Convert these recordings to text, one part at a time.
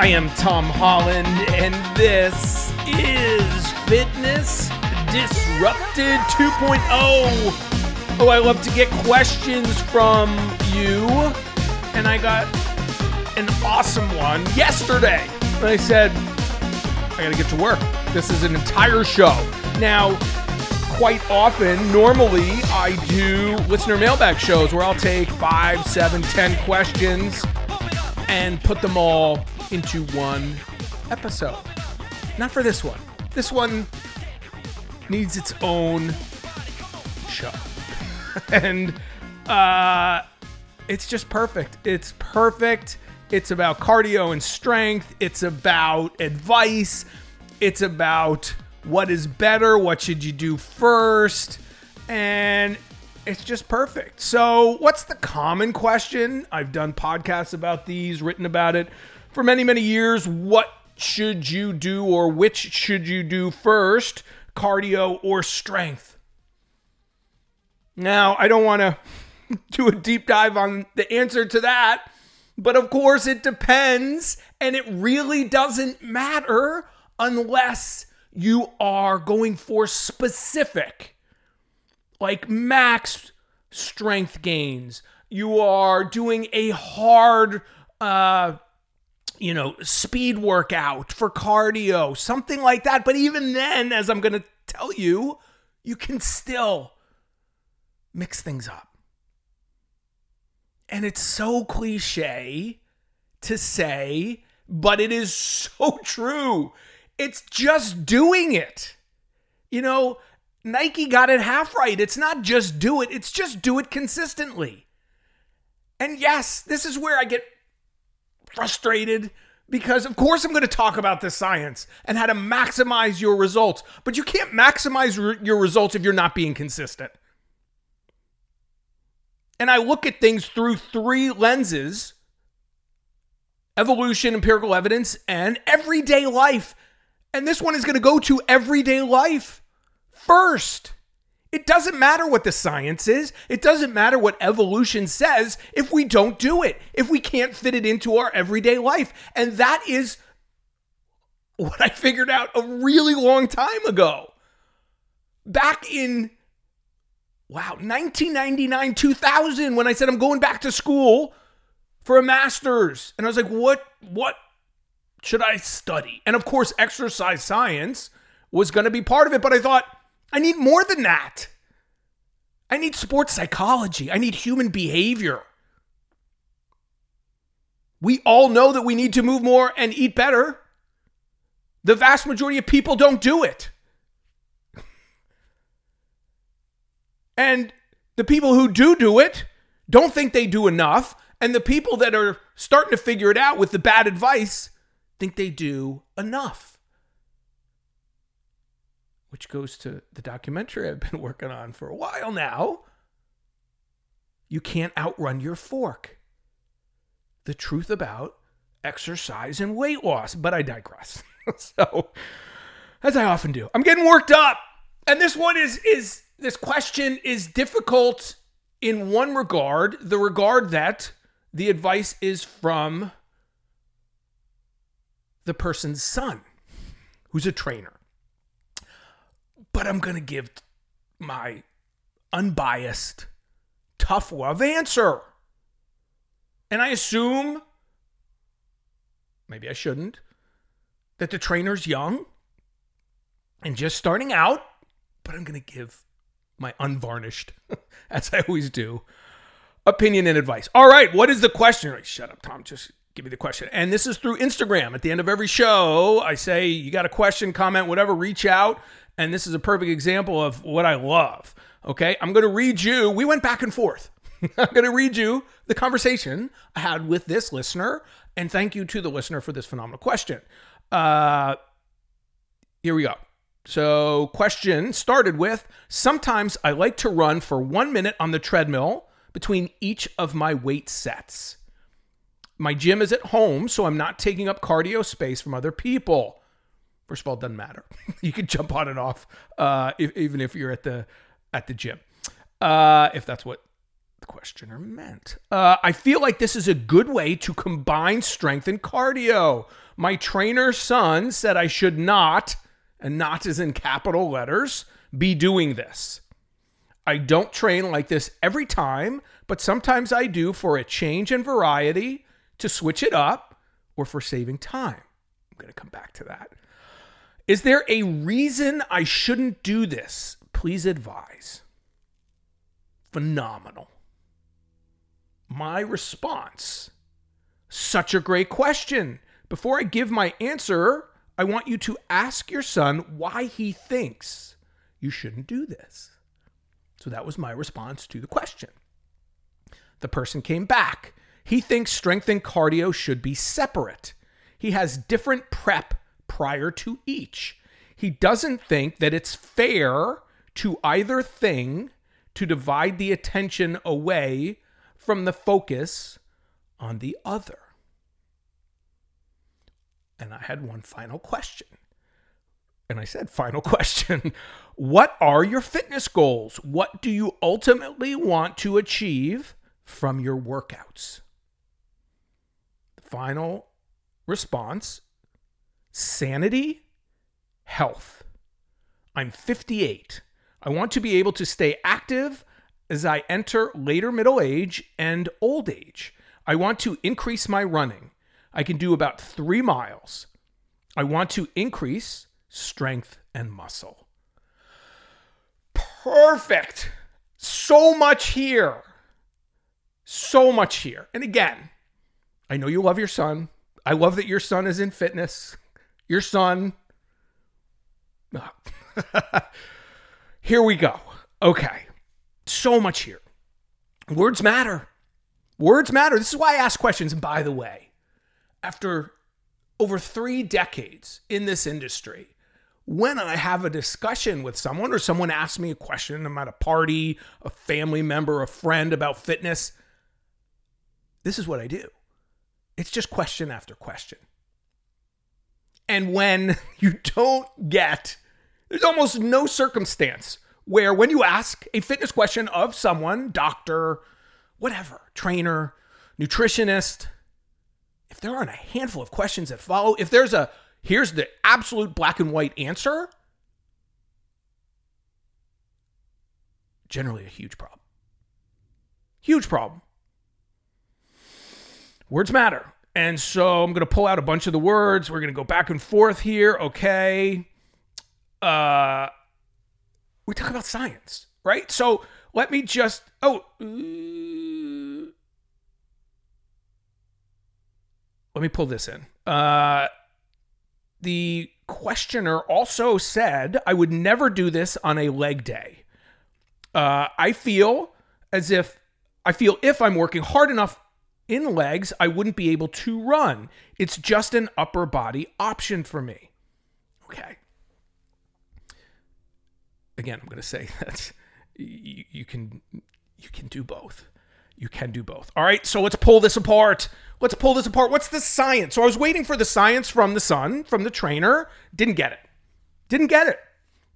I am Tom Holland, and this is Fitness Disrupted 2.0. Oh, I love to get questions from you, and I got an awesome one yesterday. And I said, I gotta get to work. This is an entire show. Now, quite often, normally, I do listener mailbag shows where I'll take five, seven, ten questions and put them all into one episode. Not for this one. This one needs its own show. and uh it's just perfect. It's perfect. It's about cardio and strength. It's about advice. It's about what is better, what should you do first, and it's just perfect. So, what's the common question? I've done podcasts about these, written about it for many, many years. What should you do, or which should you do first, cardio or strength? Now, I don't want to do a deep dive on the answer to that, but of course, it depends, and it really doesn't matter unless you are going for specific like max strength gains. You are doing a hard, uh, you know, speed workout for cardio, something like that. But even then, as I'm going to tell you, you can still mix things up. And it's so cliche to say, but it is so true. It's just doing it. You know, Nike got it half right. It's not just do it, it's just do it consistently. And yes, this is where I get frustrated because, of course, I'm going to talk about the science and how to maximize your results, but you can't maximize re- your results if you're not being consistent. And I look at things through three lenses evolution, empirical evidence, and everyday life. And this one is going to go to everyday life first. It doesn't matter what the science is. It doesn't matter what evolution says if we don't do it, if we can't fit it into our everyday life. And that is what I figured out a really long time ago. Back in, wow, 1999, 2000, when I said I'm going back to school for a master's. And I was like, what, what should I study? And of course, exercise science was going to be part of it. But I thought, I need more than that. I need sports psychology. I need human behavior. We all know that we need to move more and eat better. The vast majority of people don't do it. And the people who do do it don't think they do enough. And the people that are starting to figure it out with the bad advice think they do enough which goes to the documentary I've been working on for a while now. You can't outrun your fork. The truth about exercise and weight loss, but I digress. so, as I often do, I'm getting worked up. And this one is is this question is difficult in one regard, the regard that the advice is from the person's son, who's a trainer but I'm going to give my unbiased, tough love answer. And I assume, maybe I shouldn't, that the trainer's young and just starting out, but I'm going to give my unvarnished, as I always do, opinion and advice. All right, what is the question? Like, Shut up, Tom. Just give me the question. And this is through Instagram. At the end of every show, I say, you got a question, comment, whatever, reach out and this is a perfect example of what I love. Okay, I'm going to read you. We went back and forth. I'm going to read you the conversation I had with this listener, and thank you to the listener for this phenomenal question. Uh, here we go. So, question started with Sometimes I like to run for one minute on the treadmill between each of my weight sets. My gym is at home, so I'm not taking up cardio space from other people. First of all, it doesn't matter. you can jump on and off, uh, if, even if you're at the at the gym, uh, if that's what the questioner meant. Uh, I feel like this is a good way to combine strength and cardio. My trainer son said I should not, and not is in capital letters, be doing this. I don't train like this every time, but sometimes I do for a change and variety to switch it up or for saving time. I'm going to come back to that. Is there a reason I shouldn't do this? Please advise. Phenomenal. My response such a great question. Before I give my answer, I want you to ask your son why he thinks you shouldn't do this. So that was my response to the question. The person came back. He thinks strength and cardio should be separate. He has different prep prior to each. He doesn't think that it's fair to either thing to divide the attention away from the focus on the other. And I had one final question. And I said, final question. what are your fitness goals? What do you ultimately want to achieve from your workouts? The final response sanity, health. I'm 58. I want to be able to stay active as I enter later middle age and old age. I want to increase my running. I can do about three miles. I want to increase strength and muscle. Perfect. So much here. So much here. And again, I know you love your son. I love that your son is in fitness. Your son. here we go. Okay. So much here. Words matter. Words matter. This is why I ask questions. And by the way, after over three decades in this industry, when I have a discussion with someone or someone asks me a question, I'm at a party, a family member, a friend about fitness, this is what I do. It's just question after question. And when you don't get, there's almost no circumstance where when you ask a fitness question of someone, doctor, whatever, trainer, nutritionist, if there aren't a handful of questions that follow, if there's a here's the absolute black and white answer, generally a huge problem. Huge problem. Words matter. And so I'm going to pull out a bunch of the words. We're going to go back and forth here. Okay. Uh, we talk about science, right? So let me just, oh, uh, let me pull this in. Uh, the questioner also said I would never do this on a leg day. Uh, I feel as if I feel if I'm working hard enough in legs, I wouldn't be able to run. It's just an upper body option for me. Okay again, I'm going to say that you, you can you can do both. You can do both. All right, so let's pull this apart. Let's pull this apart. What's the science? So I was waiting for the science from the son, from the trainer. Didn't get it. Didn't get it.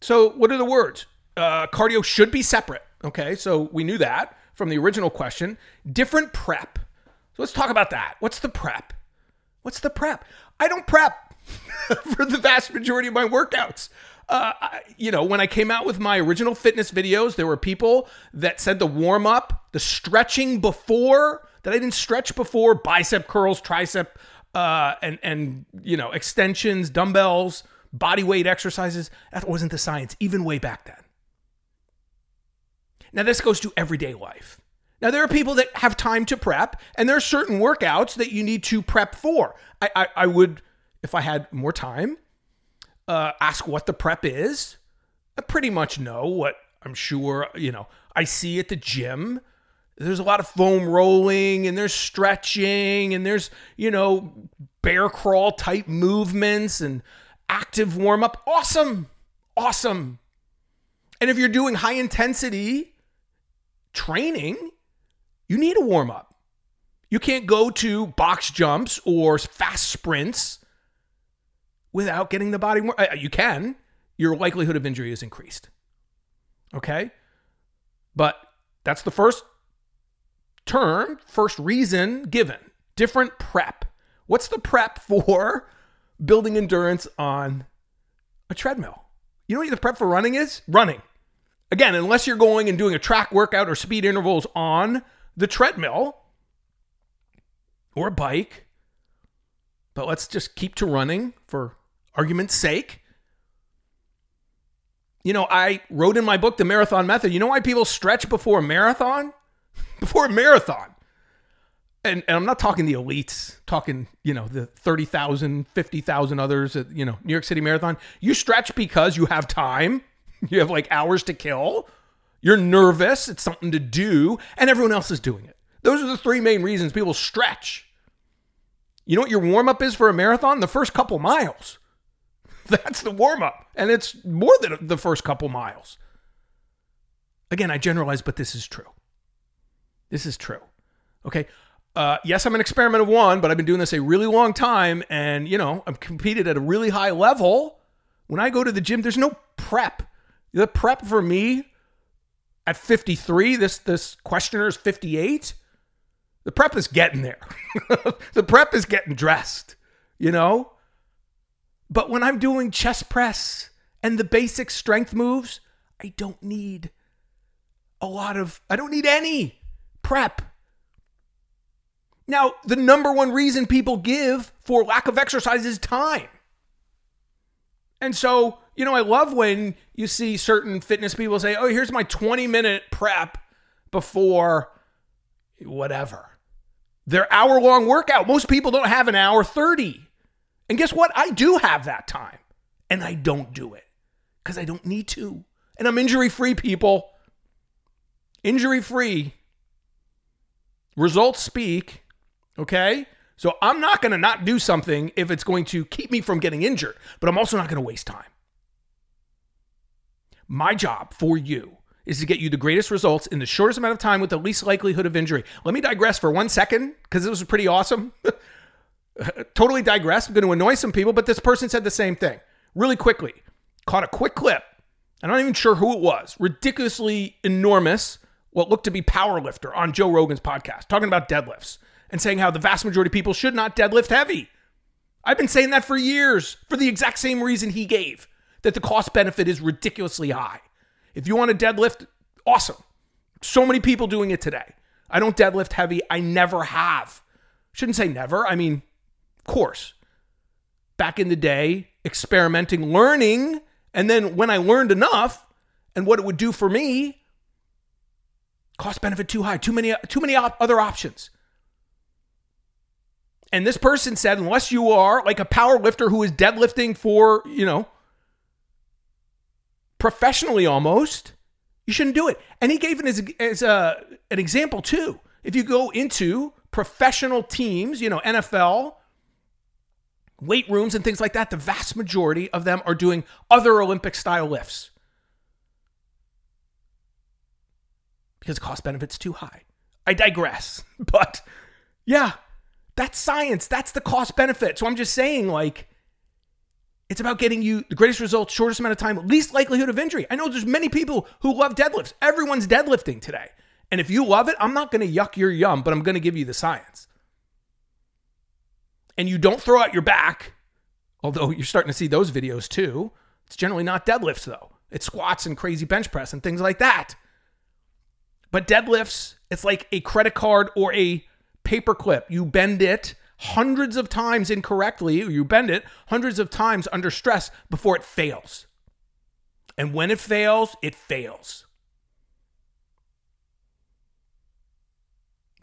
So what are the words? Uh, cardio should be separate. Okay, so we knew that from the original question. Different prep. So let's talk about that. What's the prep? What's the prep? I don't prep for the vast majority of my workouts uh, you know, when I came out with my original fitness videos, there were people that said the warm up, the stretching before that I didn't stretch before, bicep curls, tricep, uh, and and you know extensions, dumbbells, body weight exercises. That wasn't the science, even way back then. Now this goes to everyday life. Now there are people that have time to prep, and there are certain workouts that you need to prep for. I, I, I would, if I had more time, uh, ask what the prep is. I pretty much know what I'm sure, you know, I see at the gym. There's a lot of foam rolling and there's stretching and there's, you know, bear crawl type movements and active warm up. Awesome. Awesome. And if you're doing high intensity training, you need a warm up. You can't go to box jumps or fast sprints without getting the body more. Uh, you can. Your likelihood of injury is increased. Okay? But that's the first term, first reason given. Different prep. What's the prep for building endurance on a treadmill. You know what the prep for running is? Running. Again, unless you're going and doing a track workout or speed intervals on the treadmill or a bike, but let's just keep to running for argument's sake. You know, I wrote in my book, The Marathon Method. You know why people stretch before a marathon? before a marathon. And, and I'm not talking the elites, talking, you know, the 30,000, 50,000 others at, you know, New York City Marathon. You stretch because you have time, you have like hours to kill, you're nervous, it's something to do, and everyone else is doing it. Those are the three main reasons people stretch. You know what your warm up is for a marathon? The first couple miles. That's the warm up. And it's more than the first couple miles. Again, I generalize, but this is true. This is true. Okay. Uh, yes, I'm an experiment of one, but I've been doing this a really long time. And, you know, I've competed at a really high level. When I go to the gym, there's no prep. The prep for me at 53, this, this questioner is 58. The prep is getting there. the prep is getting dressed, you know? But when I'm doing chest press and the basic strength moves, I don't need a lot of, I don't need any prep. Now, the number one reason people give for lack of exercise is time. And so, you know, I love when you see certain fitness people say, oh, here's my 20 minute prep before whatever. Their hour long workout. Most people don't have an hour 30. And guess what? I do have that time. And I don't do it because I don't need to. And I'm injury free, people. Injury free. Results speak. Okay? So I'm not going to not do something if it's going to keep me from getting injured, but I'm also not going to waste time. My job for you is to get you the greatest results in the shortest amount of time with the least likelihood of injury. Let me digress for one second because this was pretty awesome. totally digress. I'm going to annoy some people, but this person said the same thing really quickly. Caught a quick clip. I'm not even sure who it was. Ridiculously enormous, what looked to be powerlifter on Joe Rogan's podcast, talking about deadlifts and saying how the vast majority of people should not deadlift heavy. I've been saying that for years for the exact same reason he gave that the cost benefit is ridiculously high. If you want to deadlift, awesome. So many people doing it today. I don't deadlift heavy. I never have. Shouldn't say never. I mean, of course. Back in the day, experimenting, learning, and then when I learned enough and what it would do for me, cost benefit too high, too many too many op- other options. And this person said unless you are like a power lifter who is deadlifting for, you know, professionally almost, you shouldn't do it. And he gave it as, as a, an example too. If you go into professional teams, you know, NFL, weight rooms, and things like that, the vast majority of them are doing other Olympic style lifts because cost benefits too high. I digress. But yeah, that's science. That's the cost benefit. So I'm just saying, like, it's about getting you the greatest results, shortest amount of time, least likelihood of injury. I know there's many people who love deadlifts. Everyone's deadlifting today. And if you love it, I'm not going to yuck your yum, but I'm going to give you the science. And you don't throw out your back, although you're starting to see those videos too. It's generally not deadlifts though. It's squats and crazy bench press and things like that. But deadlifts, it's like a credit card or a paper clip. You bend it hundreds of times incorrectly, you bend it hundreds of times under stress before it fails. And when it fails, it fails.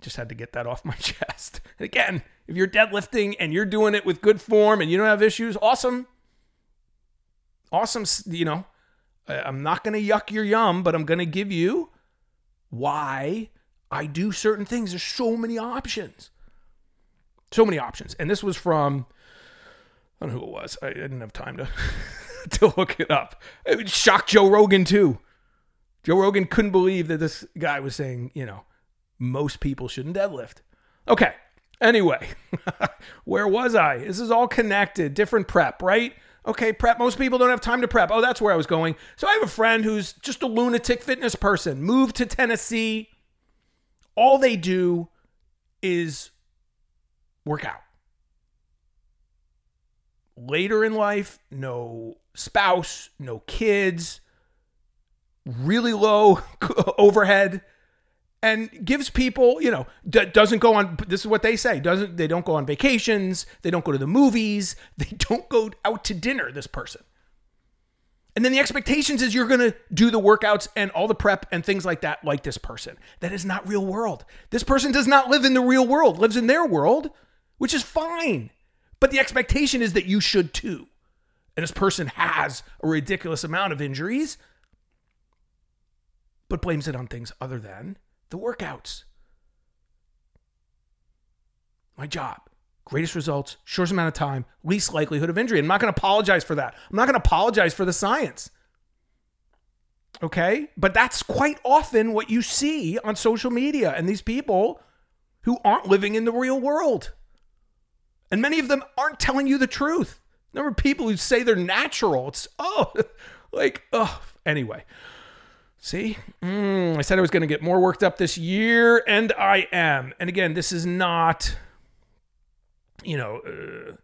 Just had to get that off my chest. Again, if you're deadlifting and you're doing it with good form and you don't have issues, awesome. Awesome, you know. I'm not going to yuck your yum, but I'm going to give you why I do certain things. There's so many options. So many options. And this was from, I don't know who it was. I didn't have time to, to look it up. It shocked Joe Rogan too. Joe Rogan couldn't believe that this guy was saying, you know, most people shouldn't deadlift. Okay. Anyway, where was I? This is all connected, different prep, right? Okay, prep. Most people don't have time to prep. Oh, that's where I was going. So I have a friend who's just a lunatic fitness person, moved to Tennessee. All they do is work out. later in life, no spouse, no kids, really low overhead and gives people, you know, d- doesn't go on this is what they say, doesn't they don't go on vacations, they don't go to the movies, they don't go out to dinner this person. And then the expectations is you're going to do the workouts and all the prep and things like that like this person. That is not real world. This person does not live in the real world, lives in their world, which is fine. But the expectation is that you should too. And this person has a ridiculous amount of injuries, but blames it on things other than the workouts. My job. Greatest results, shortest amount of time, least likelihood of injury. I'm not going to apologize for that. I'm not going to apologize for the science. Okay? But that's quite often what you see on social media and these people who aren't living in the real world. And many of them aren't telling you the truth. Number of people who say they're natural. It's, oh, like, oh, anyway. See, mm, I said I was going to get more worked up this year, and I am. And again, this is not, you know, uh,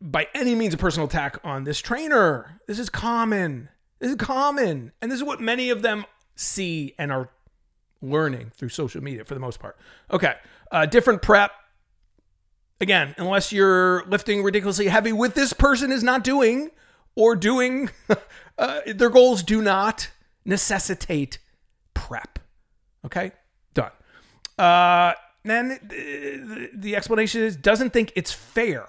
by any means a personal attack on this trainer. This is common. This is common. And this is what many of them see and are learning through social media for the most part. Okay, uh, different prep. Again, unless you're lifting ridiculously heavy, with this person is not doing or doing, uh, their goals do not necessitate prep. Okay, done. Uh, then the, explanation is doesn't think it's fair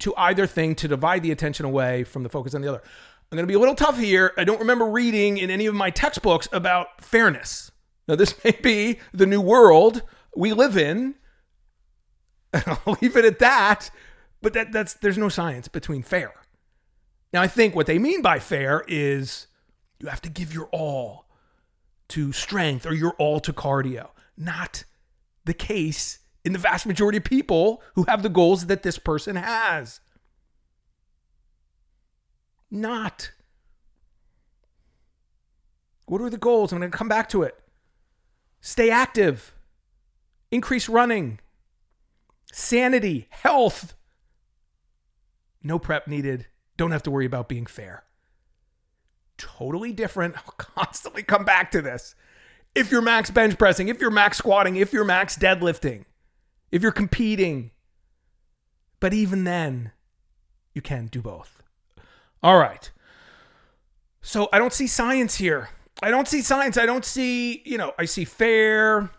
to either thing to divide the attention away from the focus on the other. I'm going to be a little tough here. I don't remember reading in any of my textbooks about fairness. Now, this may be the new world we live in. I'll leave it at that. But that, that's there's no science between fair. Now, I think what they mean by fair is you have to give your all to strength or your all to cardio. Not the case in the vast majority of people who have the goals that this person has. Not. What are the goals? I'm going to come back to it. Stay active, increase running, sanity, health. No prep needed. Don't have to worry about being fair totally different. I'll constantly come back to this. If you're max bench pressing, if you're max squatting, if you're max deadlifting, if you're competing. But even then, you can do both. All right. So I don't see science here. I don't see science. I don't see, you know, I see fair,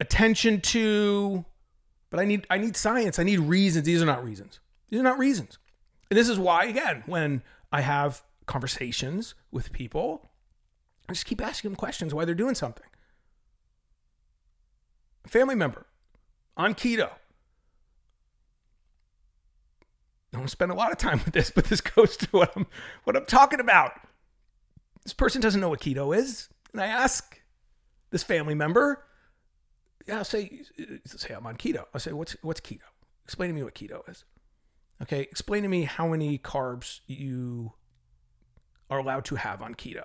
attention to, but I need I need science. I need reasons. These are not reasons. These are not reasons. And this is why again, when I have conversations with people. Just keep asking them questions why they're doing something. A family member on keto. I don't spend a lot of time with this, but this goes to what I'm what I'm talking about. This person doesn't know what keto is, and I ask this family member, yeah, I'll say, uh, say I'm on keto. I say, what's what's keto? Explain to me what keto is. Okay, explain to me how many carbs you are allowed to have on keto.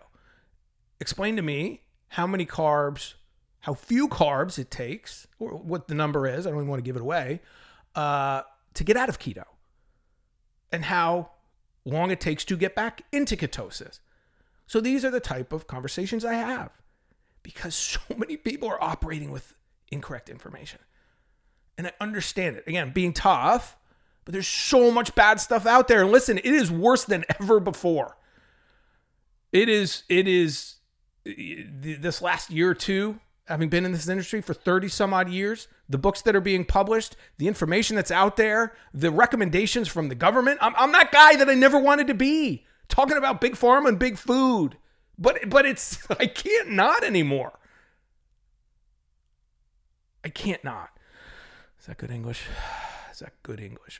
Explain to me how many carbs, how few carbs it takes, or what the number is. I don't even want to give it away, uh, to get out of keto, and how long it takes to get back into ketosis. So these are the type of conversations I have because so many people are operating with incorrect information. And I understand it. Again, being tough, but there's so much bad stuff out there. And listen, it is worse than ever before. It is, it is this last year or two, having been in this industry for 30 some odd years, the books that are being published, the information that's out there, the recommendations from the government. I'm, I'm that guy that I never wanted to be talking about big pharma and big food. But but it's I can't not anymore. I can't not. Is that good English? Is that good English?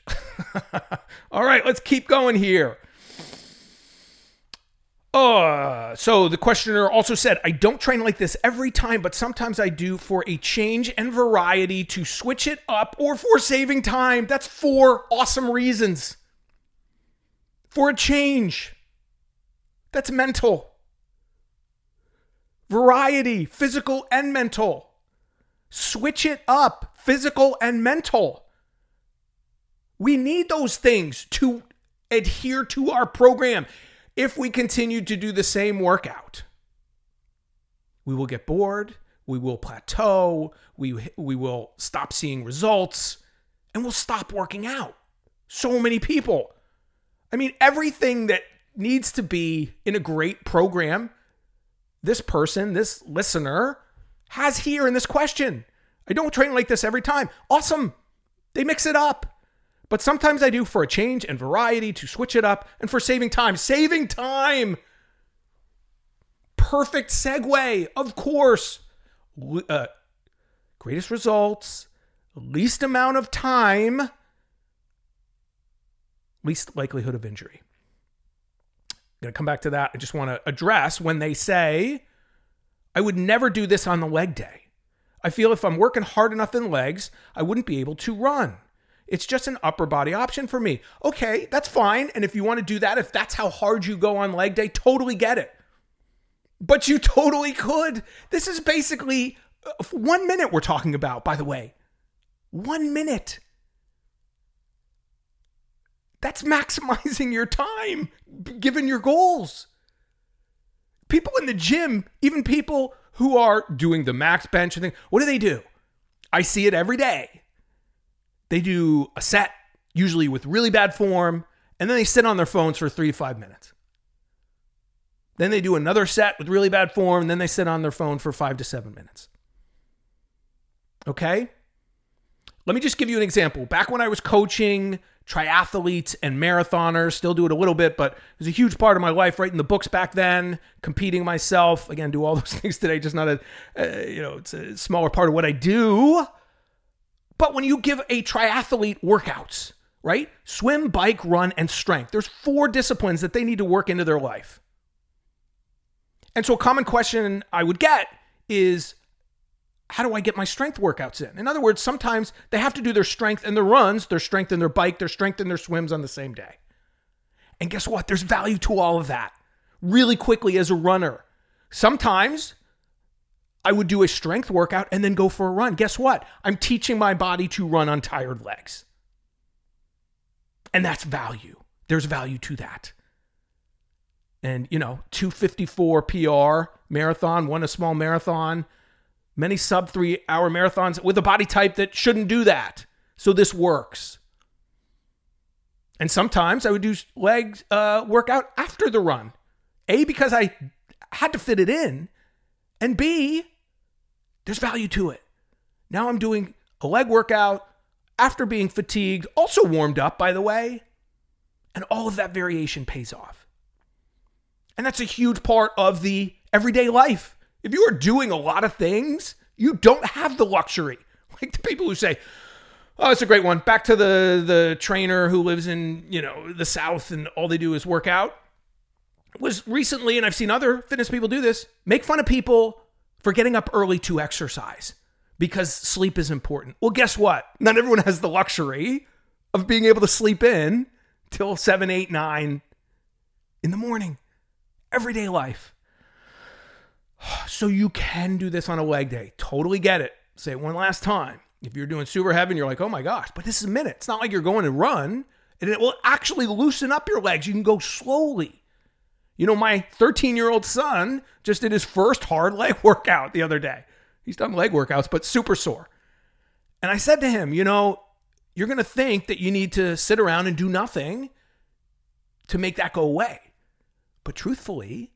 All right, let's keep going here. Uh, so the questioner also said, I don't train like this every time, but sometimes I do for a change and variety to switch it up or for saving time. That's four awesome reasons. For a change. That's mental. Variety, physical and mental. Switch it up, physical and mental. We need those things to adhere to our program. If we continue to do the same workout, we will get bored, we will plateau, we, we will stop seeing results, and we'll stop working out. So many people. I mean, everything that needs to be in a great program, this person, this listener, has here in this question. I don't train like this every time. Awesome. They mix it up. But sometimes I do for a change and variety to switch it up and for saving time. Saving time. Perfect segue, of course. Uh, greatest results, least amount of time, least likelihood of injury. I'm going to come back to that. I just want to address when they say, I would never do this on the leg day. I feel if I'm working hard enough in legs, I wouldn't be able to run. It's just an upper body option for me. Okay, that's fine. And if you want to do that, if that's how hard you go on leg day, totally get it. But you totally could. This is basically uh, one minute we're talking about, by the way. One minute. That's maximizing your time given your goals. People in the gym, even people who are doing the max bench and thing, what do they do? I see it every day. They do a set, usually with really bad form, and then they sit on their phones for three to five minutes. Then they do another set with really bad form, and then they sit on their phone for five to seven minutes. Okay? Let me just give you an example. Back when I was coaching triathletes and marathoners, still do it a little bit, but it was a huge part of my life, writing the books back then, competing myself. Again, do all those things today, just not a, uh, you know, it's a smaller part of what I do. But when you give a triathlete workouts, right? Swim, bike, run, and strength. There's four disciplines that they need to work into their life. And so a common question I would get is how do I get my strength workouts in? In other words, sometimes they have to do their strength and their runs, their strength and their bike, their strength and their swims on the same day. And guess what? There's value to all of that really quickly as a runner. Sometimes I would do a strength workout and then go for a run. Guess what? I'm teaching my body to run on tired legs. And that's value. There's value to that. And, you know, 254 PR marathon, won a small marathon, many sub three hour marathons with a body type that shouldn't do that. So this works. And sometimes I would do leg uh, workout after the run. A, because I had to fit it in. And B, there's value to it. Now I'm doing a leg workout after being fatigued, also warmed up, by the way. And all of that variation pays off. And that's a huge part of the everyday life. If you are doing a lot of things, you don't have the luxury. Like the people who say, Oh, it's a great one. Back to the the trainer who lives in, you know, the south and all they do is work out. Was recently, and I've seen other fitness people do this, make fun of people for getting up early to exercise because sleep is important. Well, guess what? Not everyone has the luxury of being able to sleep in till seven, eight, nine in the morning. Everyday life. So you can do this on a leg day. Totally get it. Say it one last time. If you're doing super heavy and you're like, oh my gosh, but this is a minute. It's not like you're going to run and it will actually loosen up your legs. You can go slowly. You know, my 13 year old son just did his first hard leg workout the other day. He's done leg workouts, but super sore. And I said to him, you know, you're going to think that you need to sit around and do nothing to make that go away. But truthfully,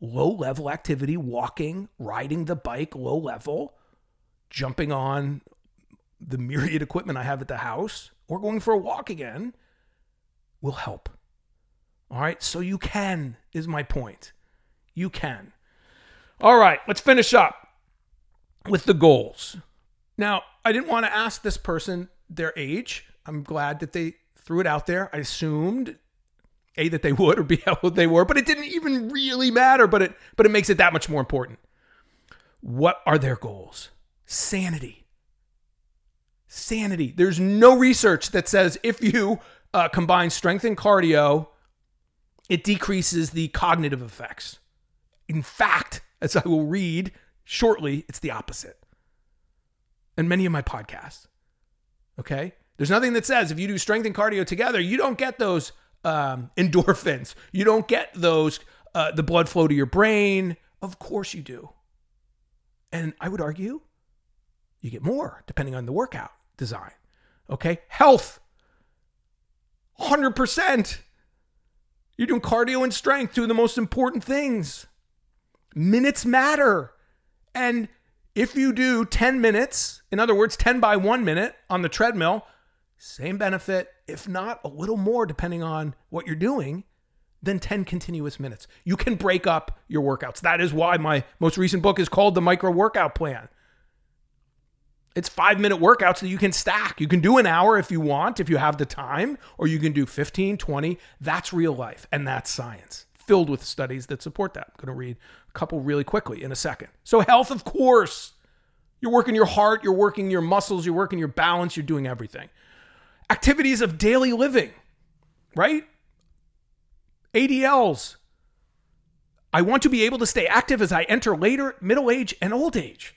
low level activity, walking, riding the bike, low level, jumping on the myriad equipment I have at the house, or going for a walk again will help. All right, so you can, is my point. You can. All right, let's finish up with the goals. Now, I didn't want to ask this person their age. I'm glad that they threw it out there. I assumed a that they would or b how old they were, but it didn't even really matter. But it but it makes it that much more important. What are their goals? Sanity. Sanity. There's no research that says if you uh, combine strength and cardio, it decreases the cognitive effects. In fact, as I will read shortly, it's the opposite. And many of my podcasts. Okay? There's nothing that says if you do strength and cardio together, you don't get those um, endorphins. You don't get those, uh, the blood flow to your brain. Of course you do. And I would argue you get more depending on the workout design. Okay. Health. 100%. You're doing cardio and strength, two of the most important things. Minutes matter. And if you do 10 minutes, in other words, 10 by one minute on the treadmill, same benefit, if not a little more, depending on what you're doing, than 10 continuous minutes. You can break up your workouts. That is why my most recent book is called The Micro Workout Plan. It's five minute workouts that you can stack. You can do an hour if you want, if you have the time, or you can do 15, 20. That's real life and that's science, filled with studies that support that. I'm going to read a couple really quickly in a second. So, health, of course. You're working your heart, you're working your muscles, you're working your balance, you're doing everything. Activities of daily living, right? ADLs. I want to be able to stay active as I enter later middle age and old age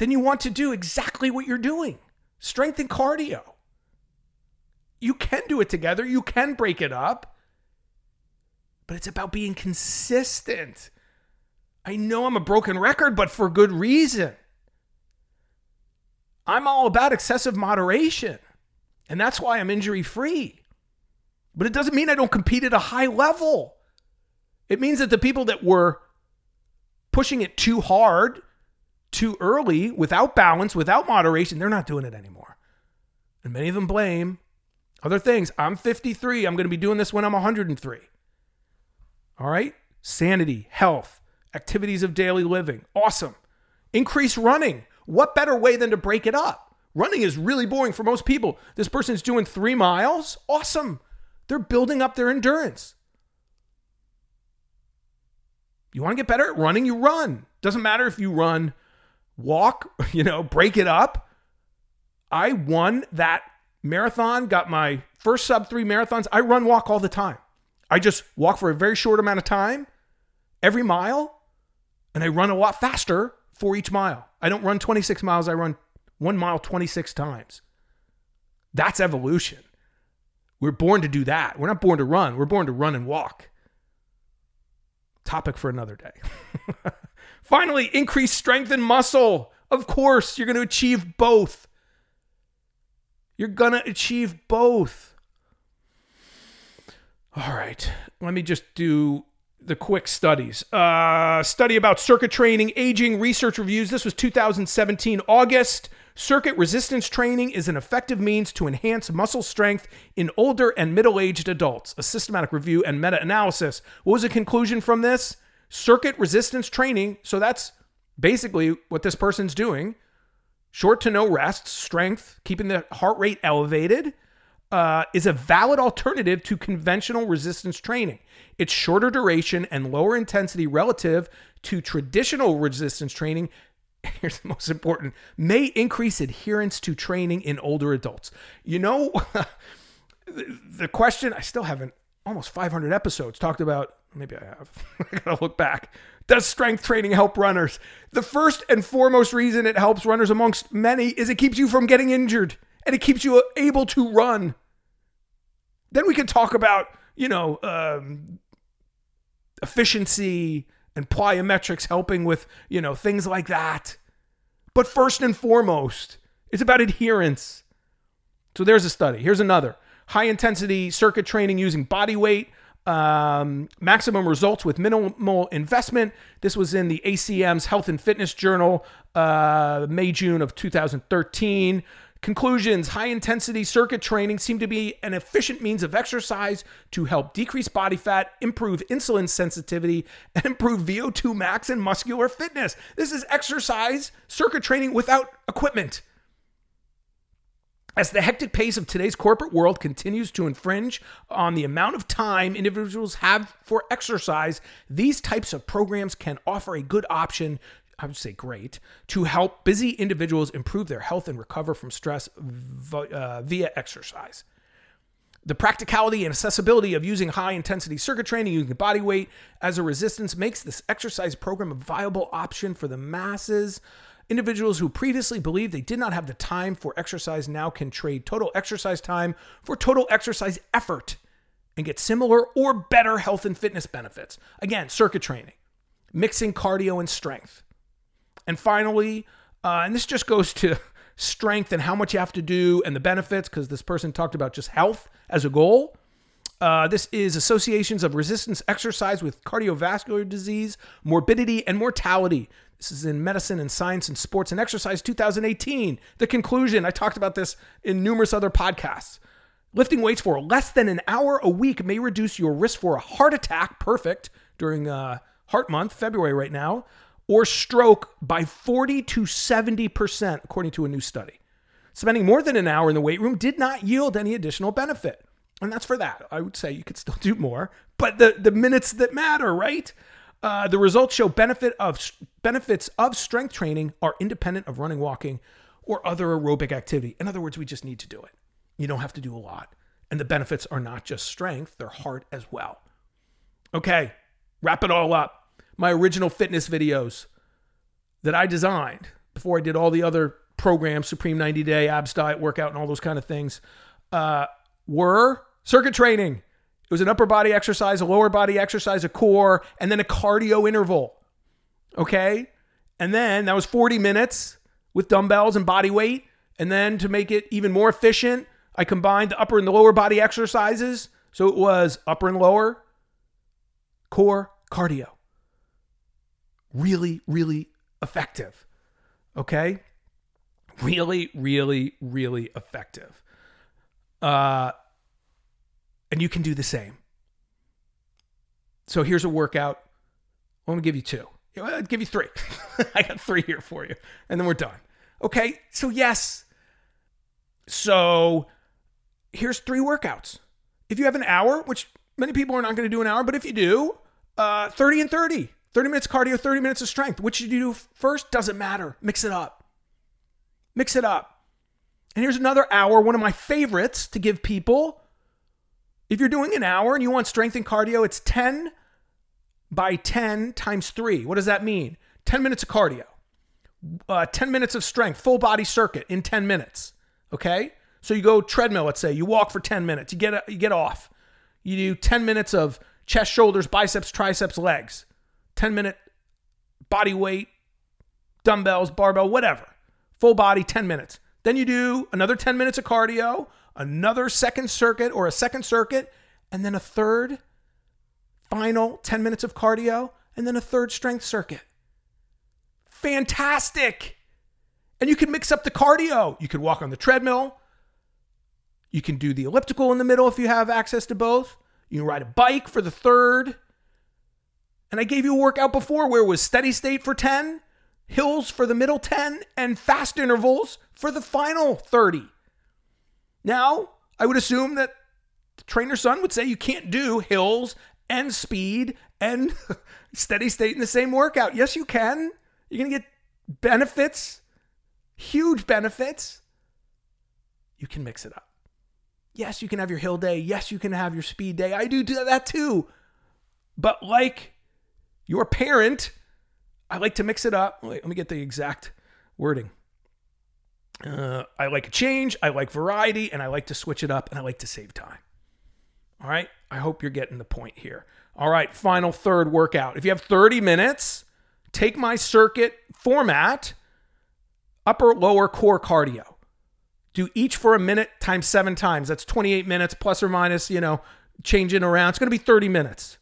then you want to do exactly what you're doing strength and cardio. You can do it together, you can break it up, but it's about being consistent. I know I'm a broken record, but for good reason. I'm all about excessive moderation, and that's why I'm injury free. But it doesn't mean I don't compete at a high level. It means that the people that were pushing it too hard too early, without balance, without moderation, they're not doing it anymore. And many of them blame other things. I'm 53. I'm going to be doing this when I'm 103. All right? Sanity, health, activities of daily living. Awesome. Increase running. What better way than to break it up? Running is really boring for most people. This person's doing three miles. Awesome. They're building up their endurance. You want to get better at running? You run. Doesn't matter if you run walk, you know, break it up. I won that marathon, got my first sub three marathons. I run walk all the time. I just walk for a very short amount of time every mile, and I run a lot faster for each mile. I don't run 26 miles, I run one mile 26 times. That's evolution. We're born to do that. We're not born to run, we're born to run and walk. Topic for another day. Finally, increase strength and muscle. Of course, you're going to achieve both. You're going to achieve both. All right, let me just do the quick studies. Uh, study about circuit training, aging, research reviews. This was 2017, August. Circuit resistance training is an effective means to enhance muscle strength in older and middle aged adults. A systematic review and meta analysis. What was the conclusion from this? Circuit resistance training. So that's basically what this person's doing. Short to no rest, strength, keeping the heart rate elevated, uh, is a valid alternative to conventional resistance training. It's shorter duration and lower intensity relative to traditional resistance training. Here's the most important may increase adherence to training in older adults. You know, the question, I still haven't almost 500 episodes talked about maybe I have. I gotta look back. Does strength training help runners? The first and foremost reason it helps runners, amongst many, is it keeps you from getting injured and it keeps you able to run. Then we can talk about, you know, um, efficiency and plyometrics helping with, you know, things like that. But first and foremost, it's about adherence. So there's a study. Here's another high intensity circuit training using body weight um, maximum results with minimal investment. This was in the ACSM's Health and Fitness Journal, uh, May, June of 2013. Conclusions High intensity circuit training seem to be an efficient means of exercise to help decrease body fat, improve insulin sensitivity, and improve VO2 max and muscular fitness. This is exercise circuit training without equipment. As the hectic pace of today's corporate world continues to infringe on the amount of time individuals have for exercise, these types of programs can offer a good option. I would say great to help busy individuals improve their health and recover from stress uh, via exercise. The practicality and accessibility of using high intensity circuit training using body weight as a resistance makes this exercise program a viable option for the masses Individuals who previously believed they did not have the time for exercise now can trade total exercise time for total exercise effort and get similar or better health and fitness benefits. Again, circuit training, mixing cardio and strength. And finally, uh, and this just goes to strength and how much you have to do and the benefits, because this person talked about just health as a goal. Uh, this is associations of resistance exercise with cardiovascular disease, morbidity, and mortality. This is in Medicine and Science and Sports and Exercise 2018. The conclusion I talked about this in numerous other podcasts. Lifting weights for less than an hour a week may reduce your risk for a heart attack, perfect during uh, Heart Month, February right now, or stroke by 40 to 70%, according to a new study. Spending more than an hour in the weight room did not yield any additional benefit. And that's for that. I would say you could still do more, but the, the minutes that matter, right? Uh, the results show benefit of benefits of strength training are independent of running, walking, or other aerobic activity. In other words, we just need to do it. You don't have to do a lot. And the benefits are not just strength, they're heart as well. Okay, wrap it all up. My original fitness videos that I designed before I did all the other programs, Supreme 90 Day, Abs Diet, Workout, and all those kind of things, uh, were circuit training it was an upper body exercise, a lower body exercise, a core, and then a cardio interval. Okay? And then that was 40 minutes with dumbbells and body weight. And then to make it even more efficient, I combined the upper and the lower body exercises. So it was upper and lower, core, cardio. Really, really effective. Okay? Really, really, really effective. Uh, and you can do the same. So here's a workout. I'm to give you two. I'll give you three. I got three here for you. And then we're done. Okay. So, yes. So here's three workouts. If you have an hour, which many people are not going to do an hour, but if you do, uh, 30 and 30. 30 minutes cardio, 30 minutes of strength. Which you do first doesn't matter. Mix it up. Mix it up. And here's another hour, one of my favorites to give people if you're doing an hour and you want strength and cardio, it's 10 by 10 times 3. What does that mean? 10 minutes of cardio, uh, 10 minutes of strength, full body circuit in 10 minutes. Okay? So you go treadmill, let's say, you walk for 10 minutes, you get, you get off. You do 10 minutes of chest, shoulders, biceps, triceps, legs, 10 minute body weight, dumbbells, barbell, whatever. Full body, 10 minutes. Then you do another 10 minutes of cardio, another second circuit or a second circuit, and then a third final 10 minutes of cardio, and then a third strength circuit. Fantastic. And you can mix up the cardio. You could walk on the treadmill. You can do the elliptical in the middle if you have access to both. You can ride a bike for the third. And I gave you a workout before where it was steady state for 10, hills for the middle 10, and fast intervals for the final 30. Now, I would assume that the trainer's son would say you can't do hills and speed and steady state in the same workout. Yes, you can. You're going to get benefits, huge benefits. You can mix it up. Yes, you can have your hill day. Yes, you can have your speed day. I do that too. But like your parent, I like to mix it up. Wait, let me get the exact wording. Uh, I like a change, I like variety, and I like to switch it up, and I like to save time. All right. I hope you're getting the point here. All right. Final third workout. If you have 30 minutes, take my circuit format, upper, lower core cardio. Do each for a minute times seven times. That's 28 minutes plus or minus, you know, changing around. It's going to be 30 minutes.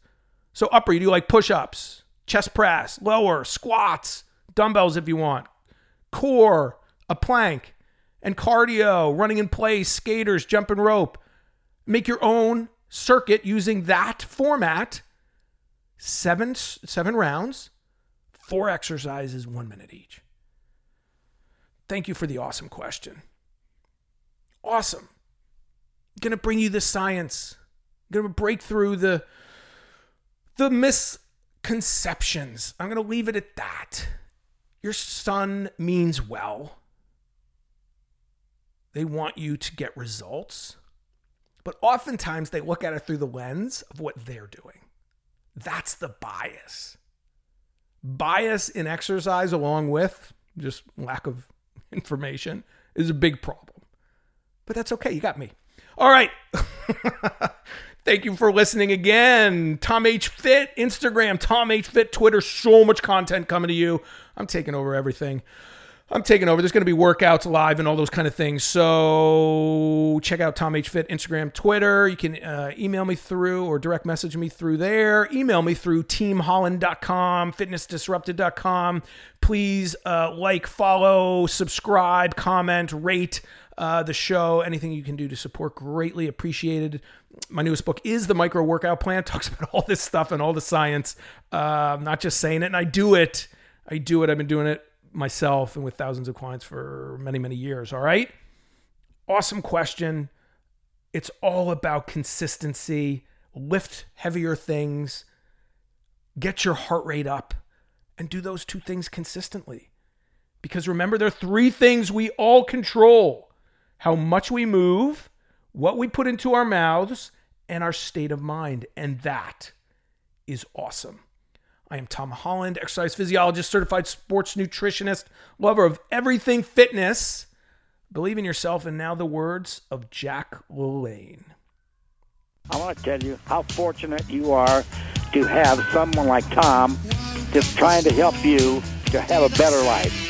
So, upper, you do like push ups, chest press, lower, squats, dumbbells if you want, core, a plank, and cardio, running in place, skaters, jumping rope. Make your own circuit using that format. Seven seven rounds, four exercises, one minute each. Thank you for the awesome question. Awesome. Gonna bring you the science. Gonna break through the the misconceptions. I'm gonna leave it at that. Your son means well. They want you to get results. But oftentimes they look at it through the lens of what they're doing. That's the bias. Bias in exercise, along with just lack of information is a big problem. But that's okay. You got me. All right. Thank you for listening again. Tom H Fit, Instagram, Tom H Fit, Twitter. So much content coming to you. I'm taking over everything. I'm taking over. There's going to be workouts live and all those kind of things. So check out Tom H Fit Instagram, Twitter. You can uh, email me through or direct message me through there. Email me through teamholland.com, fitnessdisrupted.com. Please uh, like, follow, subscribe, comment, rate uh, the show. Anything you can do to support, greatly appreciated. My newest book is the Micro Workout Plan. Talks about all this stuff and all the science. Uh, I'm not just saying it, and I do it. I do it. I've been doing it myself and with thousands of clients for many, many years. All right. Awesome question. It's all about consistency. Lift heavier things, get your heart rate up, and do those two things consistently. Because remember, there are three things we all control how much we move, what we put into our mouths, and our state of mind. And that is awesome. I am Tom Holland, exercise physiologist, certified sports nutritionist, lover of everything fitness. Believe in yourself, and now the words of Jack LaLanne. I want to tell you how fortunate you are to have someone like Tom just trying to help you to have a better life.